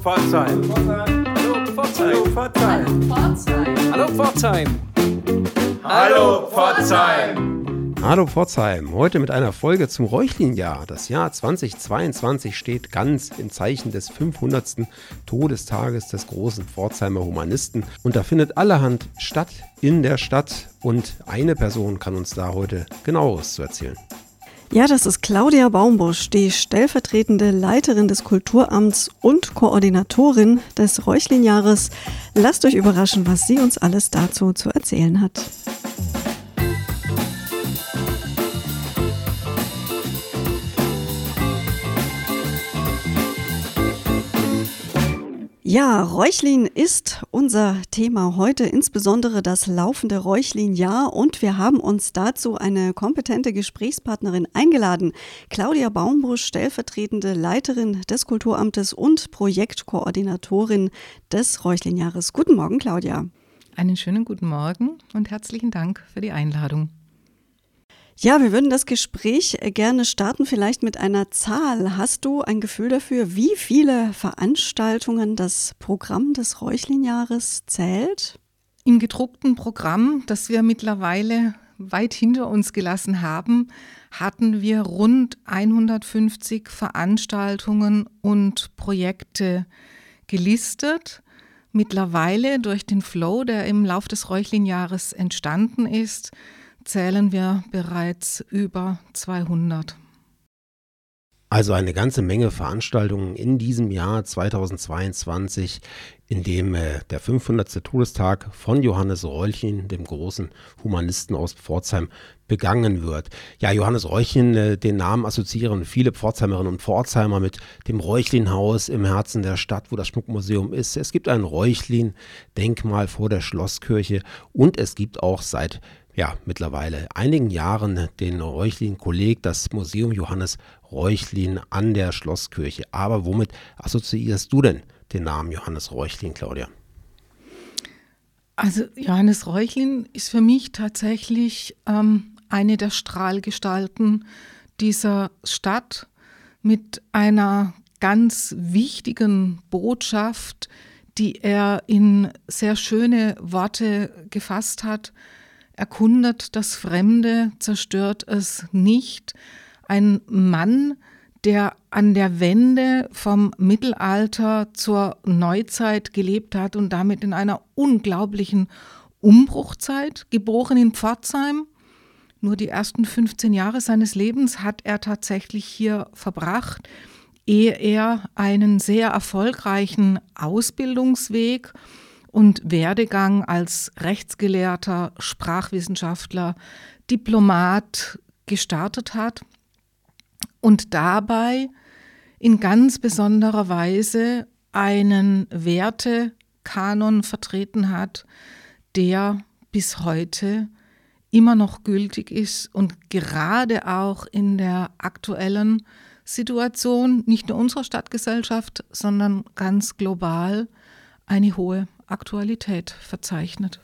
Pforzheim. Hallo Pforzheim. Hallo Pforzheim. Hallo Pforzheim. Hallo Pforzheim, heute mit einer Folge zum Räuchlinjahr. Das Jahr 2022 steht ganz im Zeichen des 500. Todestages des großen Pforzheimer Humanisten und da findet allerhand statt in der Stadt und eine Person kann uns da heute genaueres zu erzählen. Ja, das ist Claudia Baumbusch, die stellvertretende Leiterin des Kulturamts und Koordinatorin des Räuchlinjahres. Lasst euch überraschen, was sie uns alles dazu zu erzählen hat. Ja, Räuchlin ist unser Thema heute, insbesondere das laufende Räuchlin-Jahr. Und wir haben uns dazu eine kompetente Gesprächspartnerin eingeladen. Claudia Baumbusch, stellvertretende Leiterin des Kulturamtes und Projektkoordinatorin des Räuchlin-Jahres. Guten Morgen, Claudia. Einen schönen guten Morgen und herzlichen Dank für die Einladung. Ja, wir würden das Gespräch äh, gerne starten, vielleicht mit einer Zahl. Hast du ein Gefühl dafür, wie viele Veranstaltungen das Programm des Räuchlinjahres zählt? Im gedruckten Programm, das wir mittlerweile weit hinter uns gelassen haben, hatten wir rund 150 Veranstaltungen und Projekte gelistet. Mittlerweile durch den Flow, der im Lauf des Räuchlinjahres entstanden ist, zählen wir bereits über 200. Also eine ganze Menge Veranstaltungen in diesem Jahr 2022, in dem äh, der 500. Todestag von Johannes Reuchlin, dem großen Humanisten aus Pforzheim, begangen wird. Ja, Johannes Reuchlin, äh, den Namen assoziieren viele Pforzheimerinnen und Pforzheimer mit dem Reuchlin-Haus im Herzen der Stadt, wo das Schmuckmuseum ist. Es gibt ein Reuchlin-Denkmal vor der Schlosskirche und es gibt auch seit ja, mittlerweile einigen Jahren den Reuchlin-Kolleg, das Museum Johannes Reuchlin an der Schlosskirche. Aber womit assoziierst du denn den Namen Johannes Reuchlin, Claudia? Also Johannes Reuchlin ist für mich tatsächlich ähm, eine der Strahlgestalten dieser Stadt mit einer ganz wichtigen Botschaft, die er in sehr schöne Worte gefasst hat erkundet das Fremde, zerstört es nicht. Ein Mann, der an der Wende vom Mittelalter zur Neuzeit gelebt hat und damit in einer unglaublichen Umbruchzeit, geboren in Pforzheim. Nur die ersten 15 Jahre seines Lebens hat er tatsächlich hier verbracht, ehe er einen sehr erfolgreichen Ausbildungsweg und Werdegang als Rechtsgelehrter, Sprachwissenschaftler, Diplomat gestartet hat und dabei in ganz besonderer Weise einen Wertekanon vertreten hat, der bis heute immer noch gültig ist und gerade auch in der aktuellen Situation nicht nur unserer Stadtgesellschaft, sondern ganz global eine hohe Aktualität verzeichnet.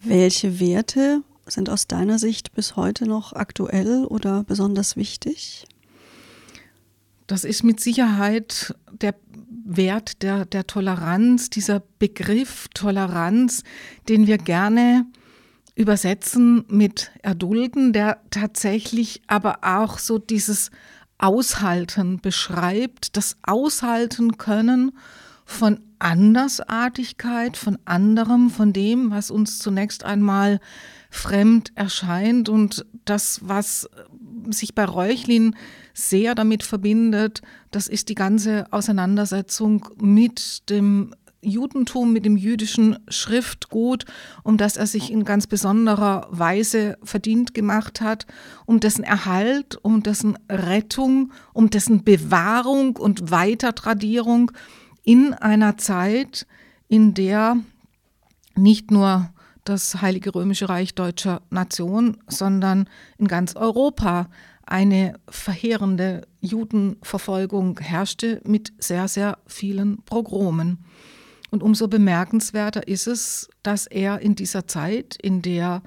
Welche Werte sind aus deiner Sicht bis heute noch aktuell oder besonders wichtig? Das ist mit Sicherheit der Wert der, der Toleranz, dieser Begriff Toleranz, den wir gerne übersetzen mit Erdulden, der tatsächlich aber auch so dieses Aushalten beschreibt, das Aushalten können von Andersartigkeit, von anderem, von dem, was uns zunächst einmal fremd erscheint und das, was sich bei Reuchlin sehr damit verbindet, das ist die ganze Auseinandersetzung mit dem Judentum, mit dem jüdischen Schriftgut, um das er sich in ganz besonderer Weise verdient gemacht hat, um dessen Erhalt, um dessen Rettung, um dessen Bewahrung und Weitertradierung in einer Zeit, in der nicht nur das Heilige Römische Reich deutscher Nation, sondern in ganz Europa eine verheerende Judenverfolgung herrschte mit sehr, sehr vielen Progromen. Und umso bemerkenswerter ist es, dass er in dieser Zeit, in der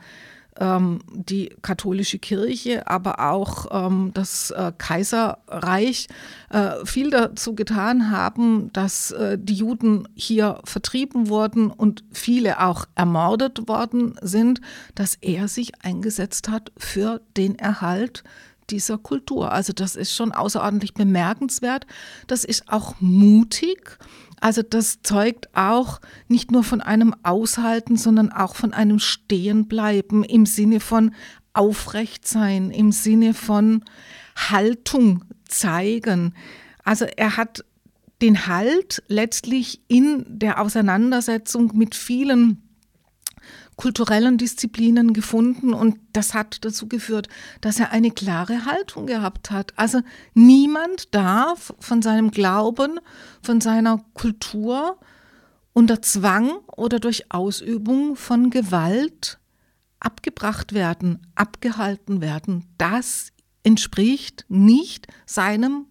die katholische Kirche, aber auch ähm, das äh, Kaiserreich äh, viel dazu getan haben, dass äh, die Juden hier vertrieben wurden und viele auch ermordet worden sind, dass er sich eingesetzt hat für den Erhalt dieser Kultur. Also das ist schon außerordentlich bemerkenswert. Das ist auch mutig. Also das zeugt auch nicht nur von einem Aushalten, sondern auch von einem Stehenbleiben im Sinne von Aufrechtsein, im Sinne von Haltung zeigen. Also er hat den Halt letztlich in der Auseinandersetzung mit vielen kulturellen Disziplinen gefunden und das hat dazu geführt, dass er eine klare Haltung gehabt hat. Also niemand darf von seinem Glauben, von seiner Kultur unter Zwang oder durch Ausübung von Gewalt abgebracht werden, abgehalten werden. Das entspricht nicht seinem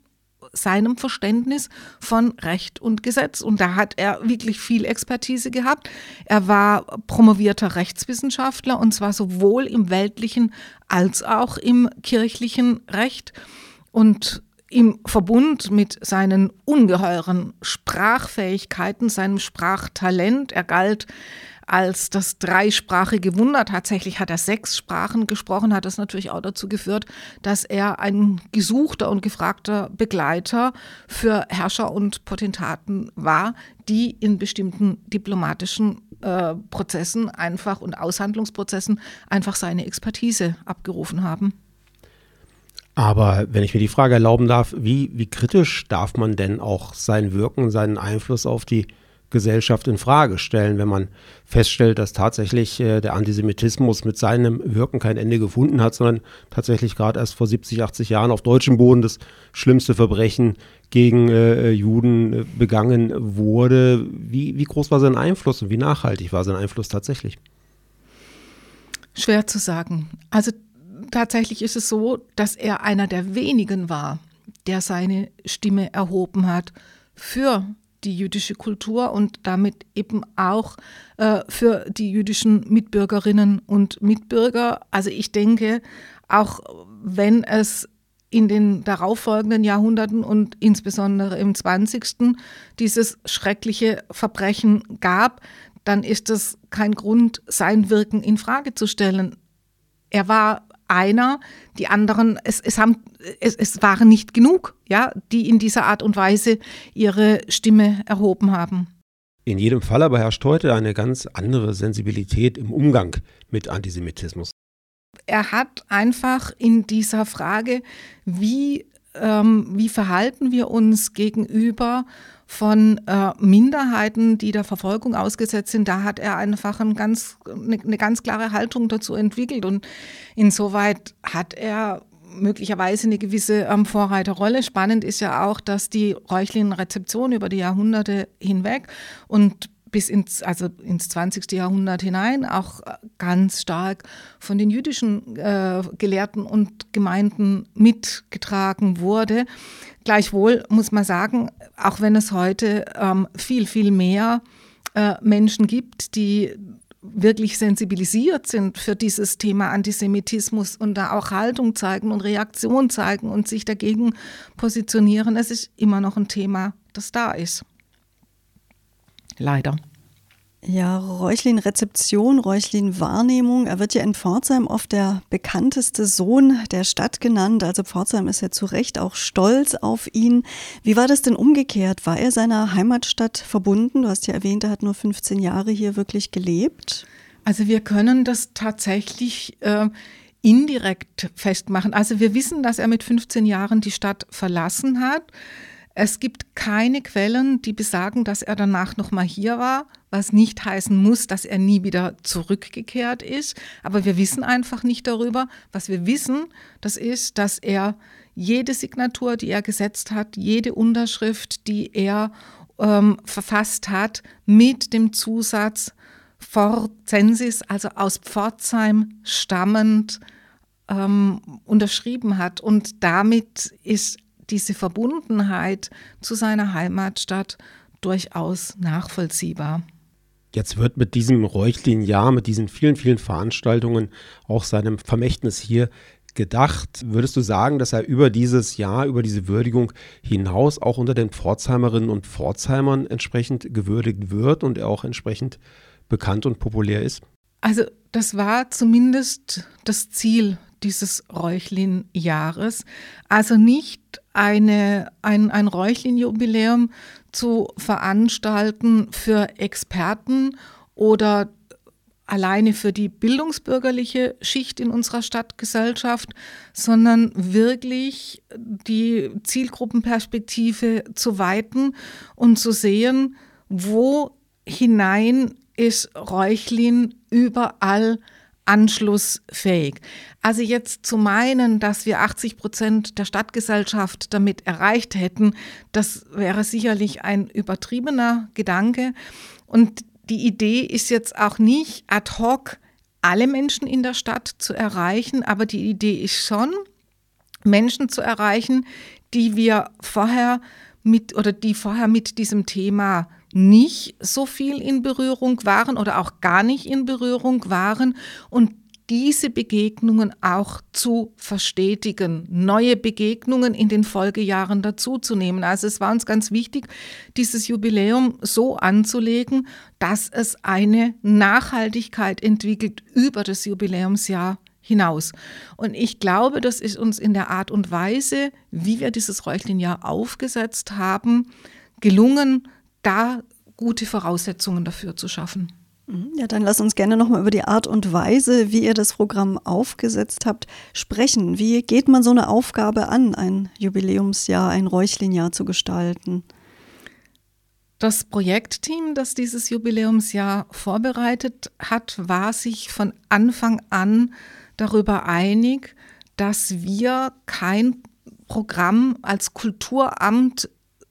seinem Verständnis von Recht und Gesetz. Und da hat er wirklich viel Expertise gehabt. Er war promovierter Rechtswissenschaftler und zwar sowohl im weltlichen als auch im kirchlichen Recht. Und im Verbund mit seinen ungeheuren Sprachfähigkeiten, seinem Sprachtalent, er galt als das dreisprachige Wunder. Tatsächlich hat er sechs Sprachen gesprochen, hat das natürlich auch dazu geführt, dass er ein gesuchter und gefragter Begleiter für Herrscher und Potentaten war, die in bestimmten diplomatischen äh, Prozessen einfach und Aushandlungsprozessen einfach seine Expertise abgerufen haben. Aber wenn ich mir die Frage erlauben darf, wie, wie kritisch darf man denn auch sein Wirken, seinen Einfluss auf die Gesellschaft in Frage stellen, wenn man feststellt, dass tatsächlich äh, der Antisemitismus mit seinem Wirken kein Ende gefunden hat, sondern tatsächlich gerade erst vor 70, 80 Jahren auf deutschem Boden das schlimmste Verbrechen gegen äh, Juden äh, begangen wurde. Wie, wie groß war sein Einfluss und wie nachhaltig war sein Einfluss tatsächlich? Schwer zu sagen. Also tatsächlich ist es so, dass er einer der wenigen war, der seine Stimme erhoben hat für die jüdische Kultur und damit eben auch äh, für die jüdischen Mitbürgerinnen und Mitbürger. Also ich denke, auch wenn es in den darauffolgenden Jahrhunderten und insbesondere im 20. dieses schreckliche Verbrechen gab, dann ist das kein Grund, sein Wirken in Frage zu stellen. Er war einer, die anderen, es, es, haben, es, es waren nicht genug, ja, die in dieser Art und Weise ihre Stimme erhoben haben. In jedem Fall aber herrscht heute eine ganz andere Sensibilität im Umgang mit Antisemitismus. Er hat einfach in dieser Frage, wie, ähm, wie verhalten wir uns gegenüber von äh, Minderheiten, die der Verfolgung ausgesetzt sind, da hat er einfach ein ganz, eine, eine ganz klare Haltung dazu entwickelt. Und insoweit hat er möglicherweise eine gewisse ähm, Vorreiterrolle. Spannend ist ja auch, dass die Räuchlin-Rezeption über die Jahrhunderte hinweg und bis ins, also ins 20. Jahrhundert hinein auch ganz stark von den jüdischen äh, Gelehrten und Gemeinden mitgetragen wurde. Gleichwohl muss man sagen, auch wenn es heute ähm, viel, viel mehr äh, Menschen gibt, die wirklich sensibilisiert sind für dieses Thema Antisemitismus und da auch Haltung zeigen und Reaktion zeigen und sich dagegen positionieren, es ist immer noch ein Thema, das da ist. Leider. Ja, Reuchlin-Rezeption, Reuchlin-Wahrnehmung. Er wird ja in Pforzheim oft der bekannteste Sohn der Stadt genannt. Also Pforzheim ist ja zu Recht auch stolz auf ihn. Wie war das denn umgekehrt? War er seiner Heimatstadt verbunden? Du hast ja erwähnt, er hat nur 15 Jahre hier wirklich gelebt. Also wir können das tatsächlich äh, indirekt festmachen. Also wir wissen, dass er mit 15 Jahren die Stadt verlassen hat. Es gibt keine Quellen, die besagen, dass er danach nochmal hier war, was nicht heißen muss, dass er nie wieder zurückgekehrt ist. Aber wir wissen einfach nicht darüber. Was wir wissen, das ist, dass er jede Signatur, die er gesetzt hat, jede Unterschrift, die er ähm, verfasst hat, mit dem Zusatz Forzensis, also aus Pforzheim stammend, ähm, unterschrieben hat. Und damit ist diese Verbundenheit zu seiner Heimatstadt durchaus nachvollziehbar. Jetzt wird mit diesem Räuchlin-Jahr, mit diesen vielen, vielen Veranstaltungen auch seinem Vermächtnis hier gedacht. Würdest du sagen, dass er über dieses Jahr, über diese Würdigung hinaus auch unter den Pforzheimerinnen und Pforzheimern entsprechend gewürdigt wird und er auch entsprechend bekannt und populär ist? Also das war zumindest das Ziel dieses Räuchlin-Jahres. Also nicht eine, ein, ein Räuchlin-Jubiläum zu veranstalten für Experten oder alleine für die bildungsbürgerliche Schicht in unserer Stadtgesellschaft, sondern wirklich die Zielgruppenperspektive zu weiten und zu sehen, wo hinein ist Räuchlin überall anschlussfähig. Also jetzt zu meinen, dass wir 80 Prozent der Stadtgesellschaft damit erreicht hätten, das wäre sicherlich ein übertriebener Gedanke. Und die Idee ist jetzt auch nicht ad hoc alle Menschen in der Stadt zu erreichen, aber die Idee ist schon, Menschen zu erreichen, die wir vorher mit oder die vorher mit diesem Thema nicht so viel in Berührung waren oder auch gar nicht in Berührung waren und diese Begegnungen auch zu verstetigen, neue Begegnungen in den Folgejahren dazuzunehmen. Also es war uns ganz wichtig, dieses Jubiläum so anzulegen, dass es eine Nachhaltigkeit entwickelt über das Jubiläumsjahr hinaus. Und ich glaube, das ist uns in der Art und Weise, wie wir dieses Räuchlinjahr aufgesetzt haben, gelungen, da gute Voraussetzungen dafür zu schaffen. Mhm. Ja, dann lass uns gerne nochmal über die Art und Weise, wie ihr das Programm aufgesetzt habt, sprechen. Wie geht man so eine Aufgabe an, ein Jubiläumsjahr, ein Räuchlinjahr zu gestalten? Das Projektteam, das dieses Jubiläumsjahr vorbereitet hat, war sich von Anfang an darüber einig, dass wir kein Programm als Kulturamt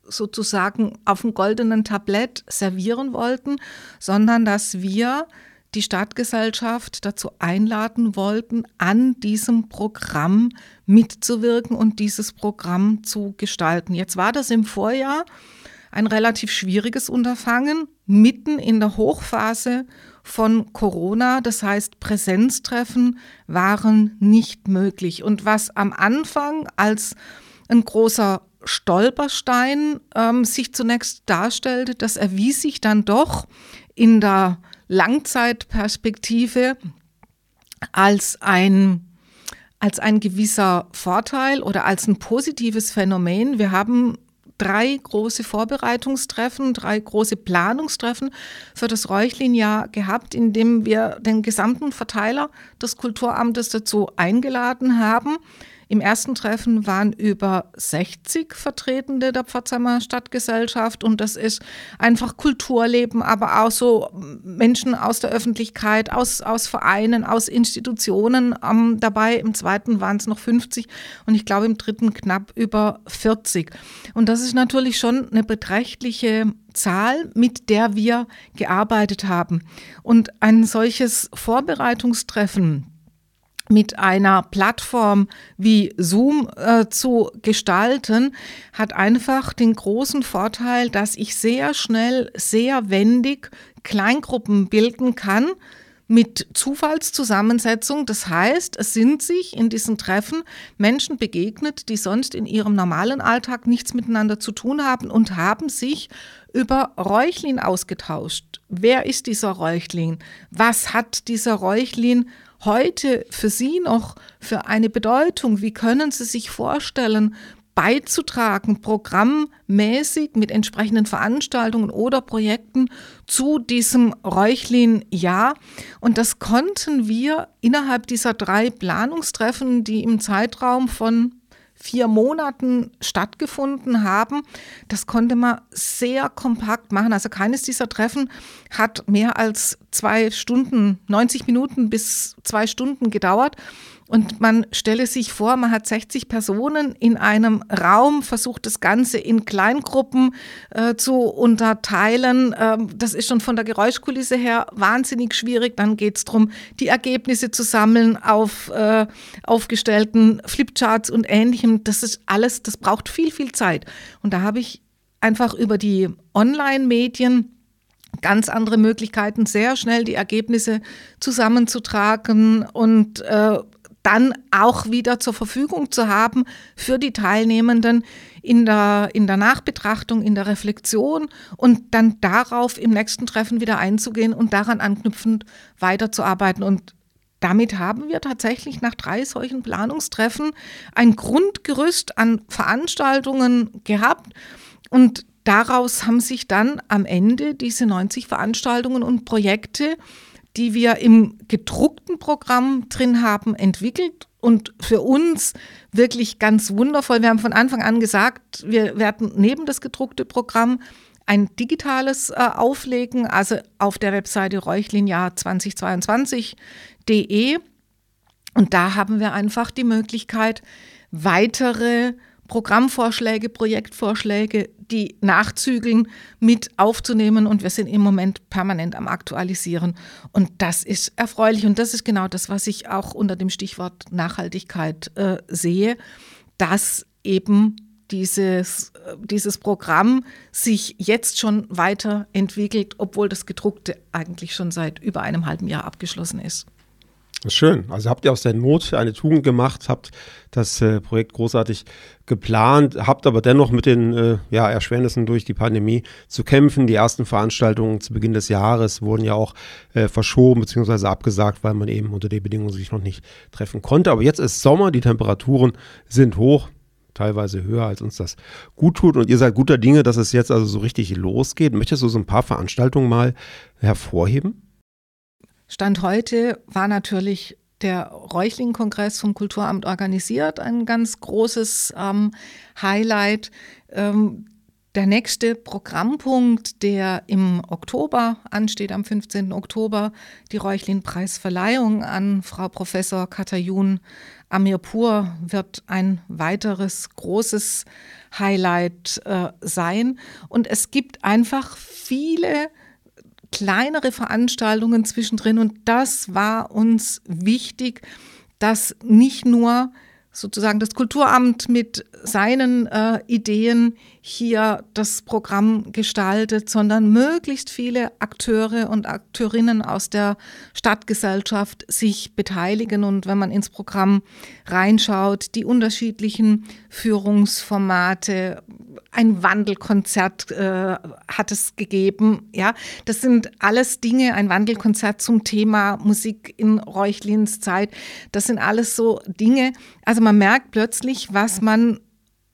sozusagen auf dem goldenen Tablett servieren wollten, sondern dass wir die Stadtgesellschaft dazu einladen wollten, an diesem Programm mitzuwirken und dieses Programm zu gestalten. Jetzt war das im Vorjahr ein relativ schwieriges Unterfangen, mitten in der Hochphase von Corona. Das heißt, Präsenztreffen waren nicht möglich. Und was am Anfang als ein großer Stolperstein ähm, sich zunächst darstellte, das erwies sich dann doch in der Langzeitperspektive als ein, als ein gewisser Vorteil oder als ein positives Phänomen. Wir haben drei große Vorbereitungstreffen, drei große Planungstreffen für das Räuchlin-Jahr gehabt, in dem wir den gesamten Verteiler des Kulturamtes dazu eingeladen haben, im ersten Treffen waren über 60 Vertretende der Pforzheimer Stadtgesellschaft und das ist einfach Kulturleben, aber auch so Menschen aus der Öffentlichkeit, aus, aus Vereinen, aus Institutionen ähm, dabei. Im zweiten waren es noch 50 und ich glaube im dritten knapp über 40. Und das ist natürlich schon eine beträchtliche Zahl, mit der wir gearbeitet haben. Und ein solches Vorbereitungstreffen, mit einer Plattform wie Zoom äh, zu gestalten, hat einfach den großen Vorteil, dass ich sehr schnell, sehr wendig Kleingruppen bilden kann mit Zufallszusammensetzung. Das heißt, es sind sich in diesen Treffen Menschen begegnet, die sonst in ihrem normalen Alltag nichts miteinander zu tun haben und haben sich über Räuchlin ausgetauscht. Wer ist dieser Räuchlin? Was hat dieser Räuchlin heute für Sie noch für eine Bedeutung? Wie können Sie sich vorstellen, beizutragen, programmmäßig mit entsprechenden Veranstaltungen oder Projekten zu diesem Räuchlin-Jahr. Und das konnten wir innerhalb dieser drei Planungstreffen, die im Zeitraum von vier Monaten stattgefunden haben. Das konnte man sehr kompakt machen. Also keines dieser Treffen hat mehr als zwei Stunden, 90 Minuten bis zwei Stunden gedauert. Und man stelle sich vor, man hat 60 Personen in einem Raum, versucht das Ganze in Kleingruppen äh, zu unterteilen. Ähm, das ist schon von der Geräuschkulisse her wahnsinnig schwierig. Dann geht es darum, die Ergebnisse zu sammeln auf äh, aufgestellten Flipcharts und ähnlichem. Das ist alles, das braucht viel, viel Zeit. Und da habe ich einfach über die Online-Medien ganz andere Möglichkeiten, sehr schnell die Ergebnisse zusammenzutragen und äh, dann auch wieder zur Verfügung zu haben für die Teilnehmenden in der, in der Nachbetrachtung, in der Reflexion und dann darauf im nächsten Treffen wieder einzugehen und daran anknüpfend weiterzuarbeiten. Und damit haben wir tatsächlich nach drei solchen Planungstreffen ein Grundgerüst an Veranstaltungen gehabt und daraus haben sich dann am Ende diese 90 Veranstaltungen und Projekte, die wir im gedruckten Programm drin haben, entwickelt und für uns wirklich ganz wundervoll. Wir haben von Anfang an gesagt, wir werden neben das gedruckte Programm ein digitales äh, auflegen, also auf der Webseite Räuchlinjahr 2022.de. Und da haben wir einfach die Möglichkeit, weitere Programmvorschläge, Projektvorschläge, die nachzügeln, mit aufzunehmen. Und wir sind im Moment permanent am Aktualisieren. Und das ist erfreulich. Und das ist genau das, was ich auch unter dem Stichwort Nachhaltigkeit äh, sehe, dass eben dieses, äh, dieses Programm sich jetzt schon weiterentwickelt, obwohl das gedruckte eigentlich schon seit über einem halben Jahr abgeschlossen ist. Schön. Also habt ihr aus der Not eine Tugend gemacht, habt das äh, Projekt großartig geplant, habt aber dennoch mit den äh, ja, Erschwernissen durch die Pandemie zu kämpfen. Die ersten Veranstaltungen zu Beginn des Jahres wurden ja auch äh, verschoben bzw. abgesagt, weil man eben unter den Bedingungen sich noch nicht treffen konnte. Aber jetzt ist Sommer, die Temperaturen sind hoch, teilweise höher, als uns das gut tut. Und ihr seid guter Dinge, dass es jetzt also so richtig losgeht. Möchtest du so ein paar Veranstaltungen mal hervorheben? Stand heute war natürlich der Reuchling-Kongress vom Kulturamt organisiert, ein ganz großes ähm, Highlight. Ähm, der nächste Programmpunkt, der im Oktober ansteht, am 15. Oktober, die Reuchlin-Preisverleihung an Frau Professor Katayun Amirpur wird ein weiteres großes Highlight äh, sein. Und es gibt einfach viele kleinere Veranstaltungen zwischendrin. Und das war uns wichtig, dass nicht nur sozusagen das Kulturamt mit seinen äh, Ideen hier das Programm gestaltet, sondern möglichst viele Akteure und Akteurinnen aus der Stadtgesellschaft sich beteiligen. Und wenn man ins Programm reinschaut, die unterschiedlichen Führungsformate, ein Wandelkonzert äh, hat es gegeben. Ja, das sind alles Dinge, ein Wandelkonzert zum Thema Musik in Reuchlins Zeit. Das sind alles so Dinge. Also man merkt plötzlich, was man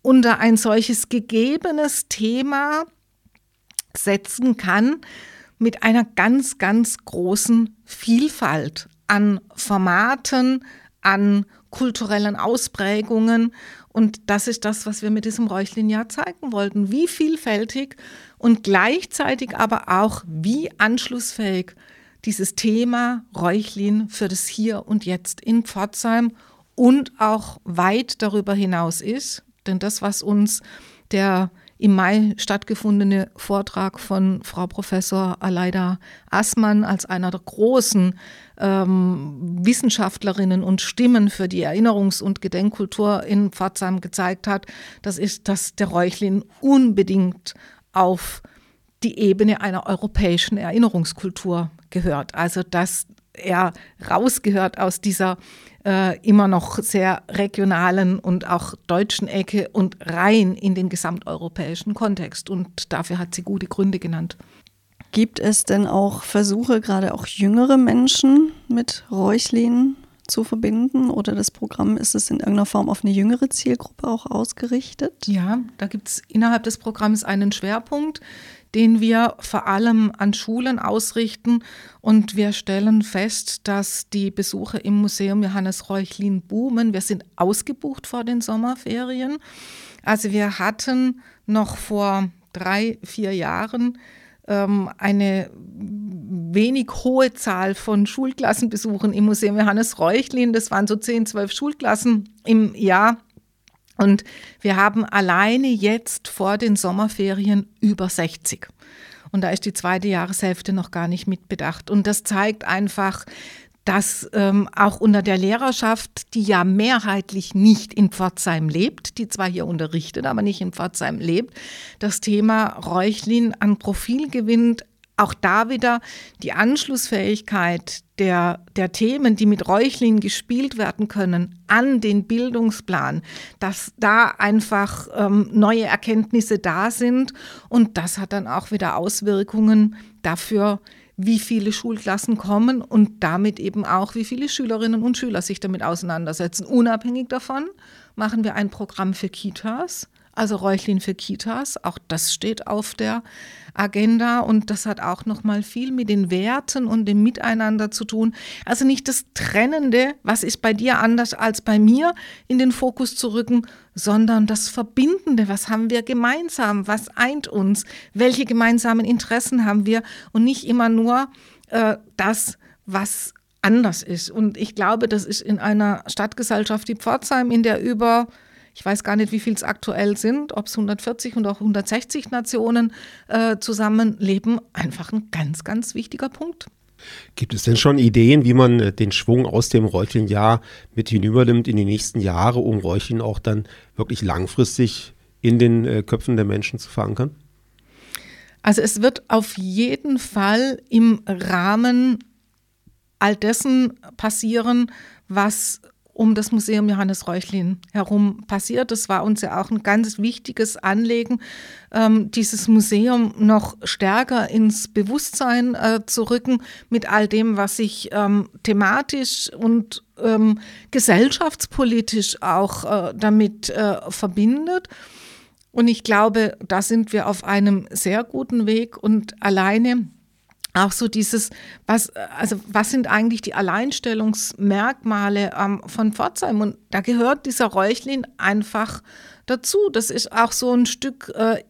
unter ein solches gegebenes Thema setzen kann mit einer ganz, ganz großen Vielfalt an Formaten, an kulturellen Ausprägungen. Und das ist das, was wir mit diesem Räuchlin-Jahr zeigen wollten. Wie vielfältig und gleichzeitig aber auch wie anschlussfähig dieses Thema Räuchlin für das Hier und Jetzt in Pforzheim und auch weit darüber hinaus ist. Denn das, was uns der im Mai stattgefundene Vortrag von Frau Professor Aleida Assmann als einer der großen ähm, Wissenschaftlerinnen und Stimmen für die Erinnerungs- und Gedenkkultur in Pforzheim gezeigt hat, das ist, dass der Reuchlin unbedingt auf die Ebene einer europäischen Erinnerungskultur gehört. Also dass er rausgehört aus dieser äh, immer noch sehr regionalen und auch deutschen Ecke und rein in den gesamteuropäischen Kontext. Und dafür hat sie gute Gründe genannt. Gibt es denn auch Versuche, gerade auch jüngere Menschen mit Räuchlin zu verbinden oder das Programm ist es in irgendeiner Form auf eine jüngere Zielgruppe auch ausgerichtet? Ja, da gibt es innerhalb des Programms einen Schwerpunkt, den wir vor allem an Schulen ausrichten. Und wir stellen fest, dass die Besuche im Museum Johannes Reuchlin boomen. Wir sind ausgebucht vor den Sommerferien. Also wir hatten noch vor drei, vier Jahren ähm, eine wenig hohe Zahl von Schulklassenbesuchen im Museum Johannes Reuchlin. Das waren so 10, 12 Schulklassen im Jahr. Und wir haben alleine jetzt vor den Sommerferien über 60. Und da ist die zweite Jahreshälfte noch gar nicht mitbedacht. Und das zeigt einfach, dass ähm, auch unter der Lehrerschaft, die ja mehrheitlich nicht in Pforzheim lebt, die zwar hier unterrichtet, aber nicht in Pforzheim lebt, das Thema Räuchlin an Profil gewinnt, auch da wieder die Anschlussfähigkeit der, der Themen, die mit Räuchlin gespielt werden können, an den Bildungsplan, dass da einfach ähm, neue Erkenntnisse da sind. Und das hat dann auch wieder Auswirkungen dafür, wie viele Schulklassen kommen und damit eben auch, wie viele Schülerinnen und Schüler sich damit auseinandersetzen. Unabhängig davon machen wir ein Programm für Kitas also Räuchlin für Kitas. Auch das steht auf der Agenda und das hat auch noch mal viel mit den Werten und dem Miteinander zu tun. Also nicht das Trennende, was ist bei dir anders als bei mir, in den Fokus zu rücken, sondern das Verbindende, was haben wir gemeinsam, was eint uns, welche gemeinsamen Interessen haben wir und nicht immer nur äh, das, was anders ist. Und ich glaube, das ist in einer Stadtgesellschaft wie Pforzheim, in der über ich weiß gar nicht, wie viel es aktuell sind, ob es 140 und auch 160 Nationen äh, zusammenleben, einfach ein ganz, ganz wichtiger Punkt. Gibt es denn schon Ideen, wie man äh, den Schwung aus dem Räuchlin-Jahr mit hinübernimmt in die nächsten Jahre, um Räuchlin auch dann wirklich langfristig in den äh, Köpfen der Menschen zu verankern? Also es wird auf jeden Fall im Rahmen all dessen passieren, was um das Museum Johannes Reuchlin herum passiert. Das war uns ja auch ein ganz wichtiges Anliegen, ähm, dieses Museum noch stärker ins Bewusstsein äh, zu rücken mit all dem, was sich ähm, thematisch und ähm, gesellschaftspolitisch auch äh, damit äh, verbindet. Und ich glaube, da sind wir auf einem sehr guten Weg und alleine auch so dieses, was, also was sind eigentlich die Alleinstellungsmerkmale ähm, von Pforzheim? Und da gehört dieser Räuchlin einfach dazu. Das ist auch so ein Stück äh,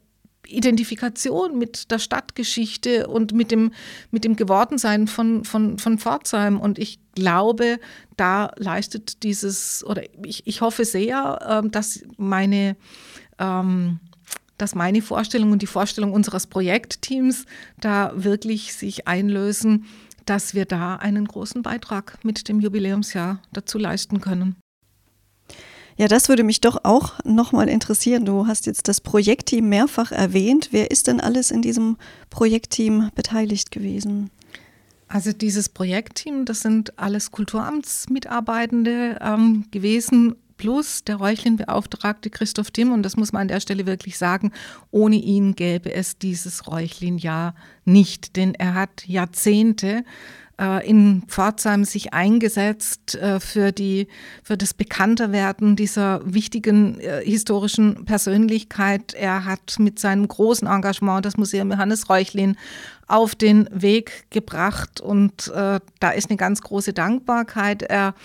Identifikation mit der Stadtgeschichte und mit dem, mit dem Gewordensein von, von, von Pforzheim. Und ich glaube, da leistet dieses, oder ich, ich hoffe sehr, äh, dass meine ähm, dass meine Vorstellung und die Vorstellung unseres Projektteams da wirklich sich einlösen, dass wir da einen großen Beitrag mit dem Jubiläumsjahr dazu leisten können. Ja, das würde mich doch auch nochmal interessieren. Du hast jetzt das Projektteam mehrfach erwähnt. Wer ist denn alles in diesem Projektteam beteiligt gewesen? Also dieses Projektteam, das sind alles Kulturamtsmitarbeitende ähm, gewesen plus der Räuchlinbeauftragte Christoph Timm. Und das muss man an der Stelle wirklich sagen, ohne ihn gäbe es dieses Räuchlin-Jahr nicht. Denn er hat Jahrzehnte äh, in Pforzheim sich eingesetzt äh, für, die, für das Bekannterwerden dieser wichtigen äh, historischen Persönlichkeit. Er hat mit seinem großen Engagement das Museum Johannes Räuchlin auf den Weg gebracht und äh, da ist eine ganz große Dankbarkeit. Er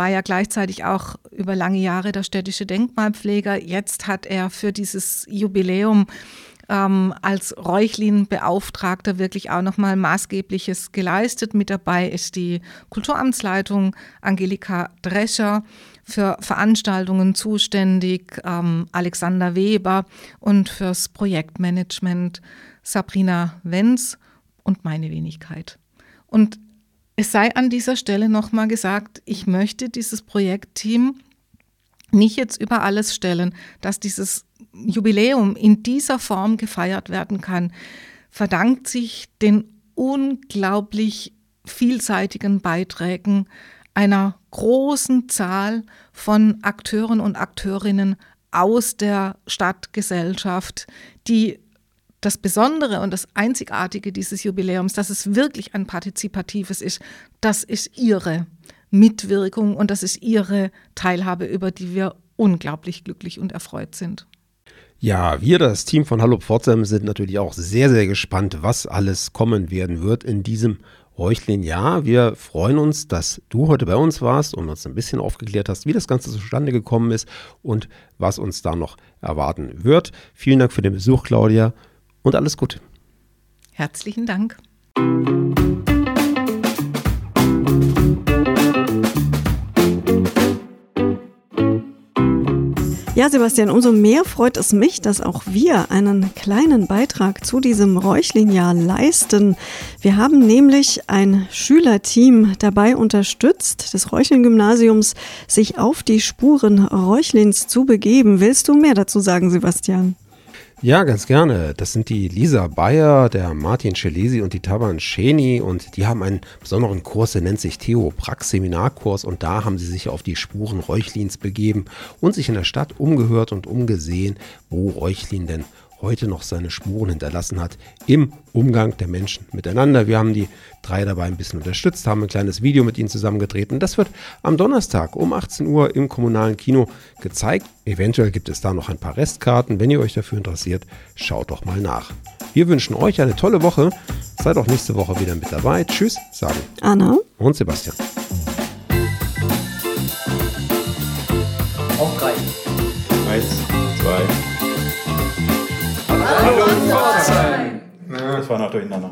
war ja gleichzeitig auch über lange Jahre der städtische Denkmalpfleger. Jetzt hat er für dieses Jubiläum ähm, als Räuchlin-Beauftragter wirklich auch nochmal Maßgebliches geleistet. Mit dabei ist die Kulturamtsleitung Angelika Drescher für Veranstaltungen zuständig, ähm, Alexander Weber und fürs Projektmanagement Sabrina Wenz und meine Wenigkeit. Und es sei an dieser Stelle nochmal gesagt, ich möchte dieses Projektteam nicht jetzt über alles stellen, dass dieses Jubiläum in dieser Form gefeiert werden kann, verdankt sich den unglaublich vielseitigen Beiträgen einer großen Zahl von Akteuren und Akteurinnen aus der Stadtgesellschaft, die das Besondere und das Einzigartige dieses Jubiläums, dass es wirklich ein partizipatives ist, das ist ihre Mitwirkung und das ist ihre Teilhabe, über die wir unglaublich glücklich und erfreut sind. Ja, wir, das Team von Hallo Pforzheim, sind natürlich auch sehr, sehr gespannt, was alles kommen werden wird in diesem Räuchlin. Ja, wir freuen uns, dass du heute bei uns warst und uns ein bisschen aufgeklärt hast, wie das Ganze zustande gekommen ist und was uns da noch erwarten wird. Vielen Dank für den Besuch, Claudia und alles Gute. Herzlichen Dank. Ja, Sebastian, umso mehr freut es mich, dass auch wir einen kleinen Beitrag zu diesem Räuchlin-Jahr leisten. Wir haben nämlich ein Schülerteam dabei unterstützt, des Räuchlin-Gymnasiums sich auf die Spuren Räuchlins zu begeben. Willst du mehr dazu sagen, Sebastian? Ja, ganz gerne. Das sind die Lisa Bayer, der Martin Schelesi und die Taban Scheni und die haben einen besonderen Kurs, der nennt sich Theoprax Seminarkurs und da haben sie sich auf die Spuren Reuchlins begeben und sich in der Stadt umgehört und umgesehen, wo Reuchlin denn heute noch seine Spuren hinterlassen hat im Umgang der Menschen miteinander. Wir haben die drei dabei ein bisschen unterstützt, haben ein kleines Video mit ihnen zusammengetreten. Das wird am Donnerstag um 18 Uhr im kommunalen Kino gezeigt. Eventuell gibt es da noch ein paar Restkarten. Wenn ihr euch dafür interessiert, schaut doch mal nach. Wir wünschen euch eine tolle Woche. Seid auch nächste Woche wieder mit dabei. Tschüss, sagen Anna und Sebastian. Pforzheim! Das war noch durcheinander.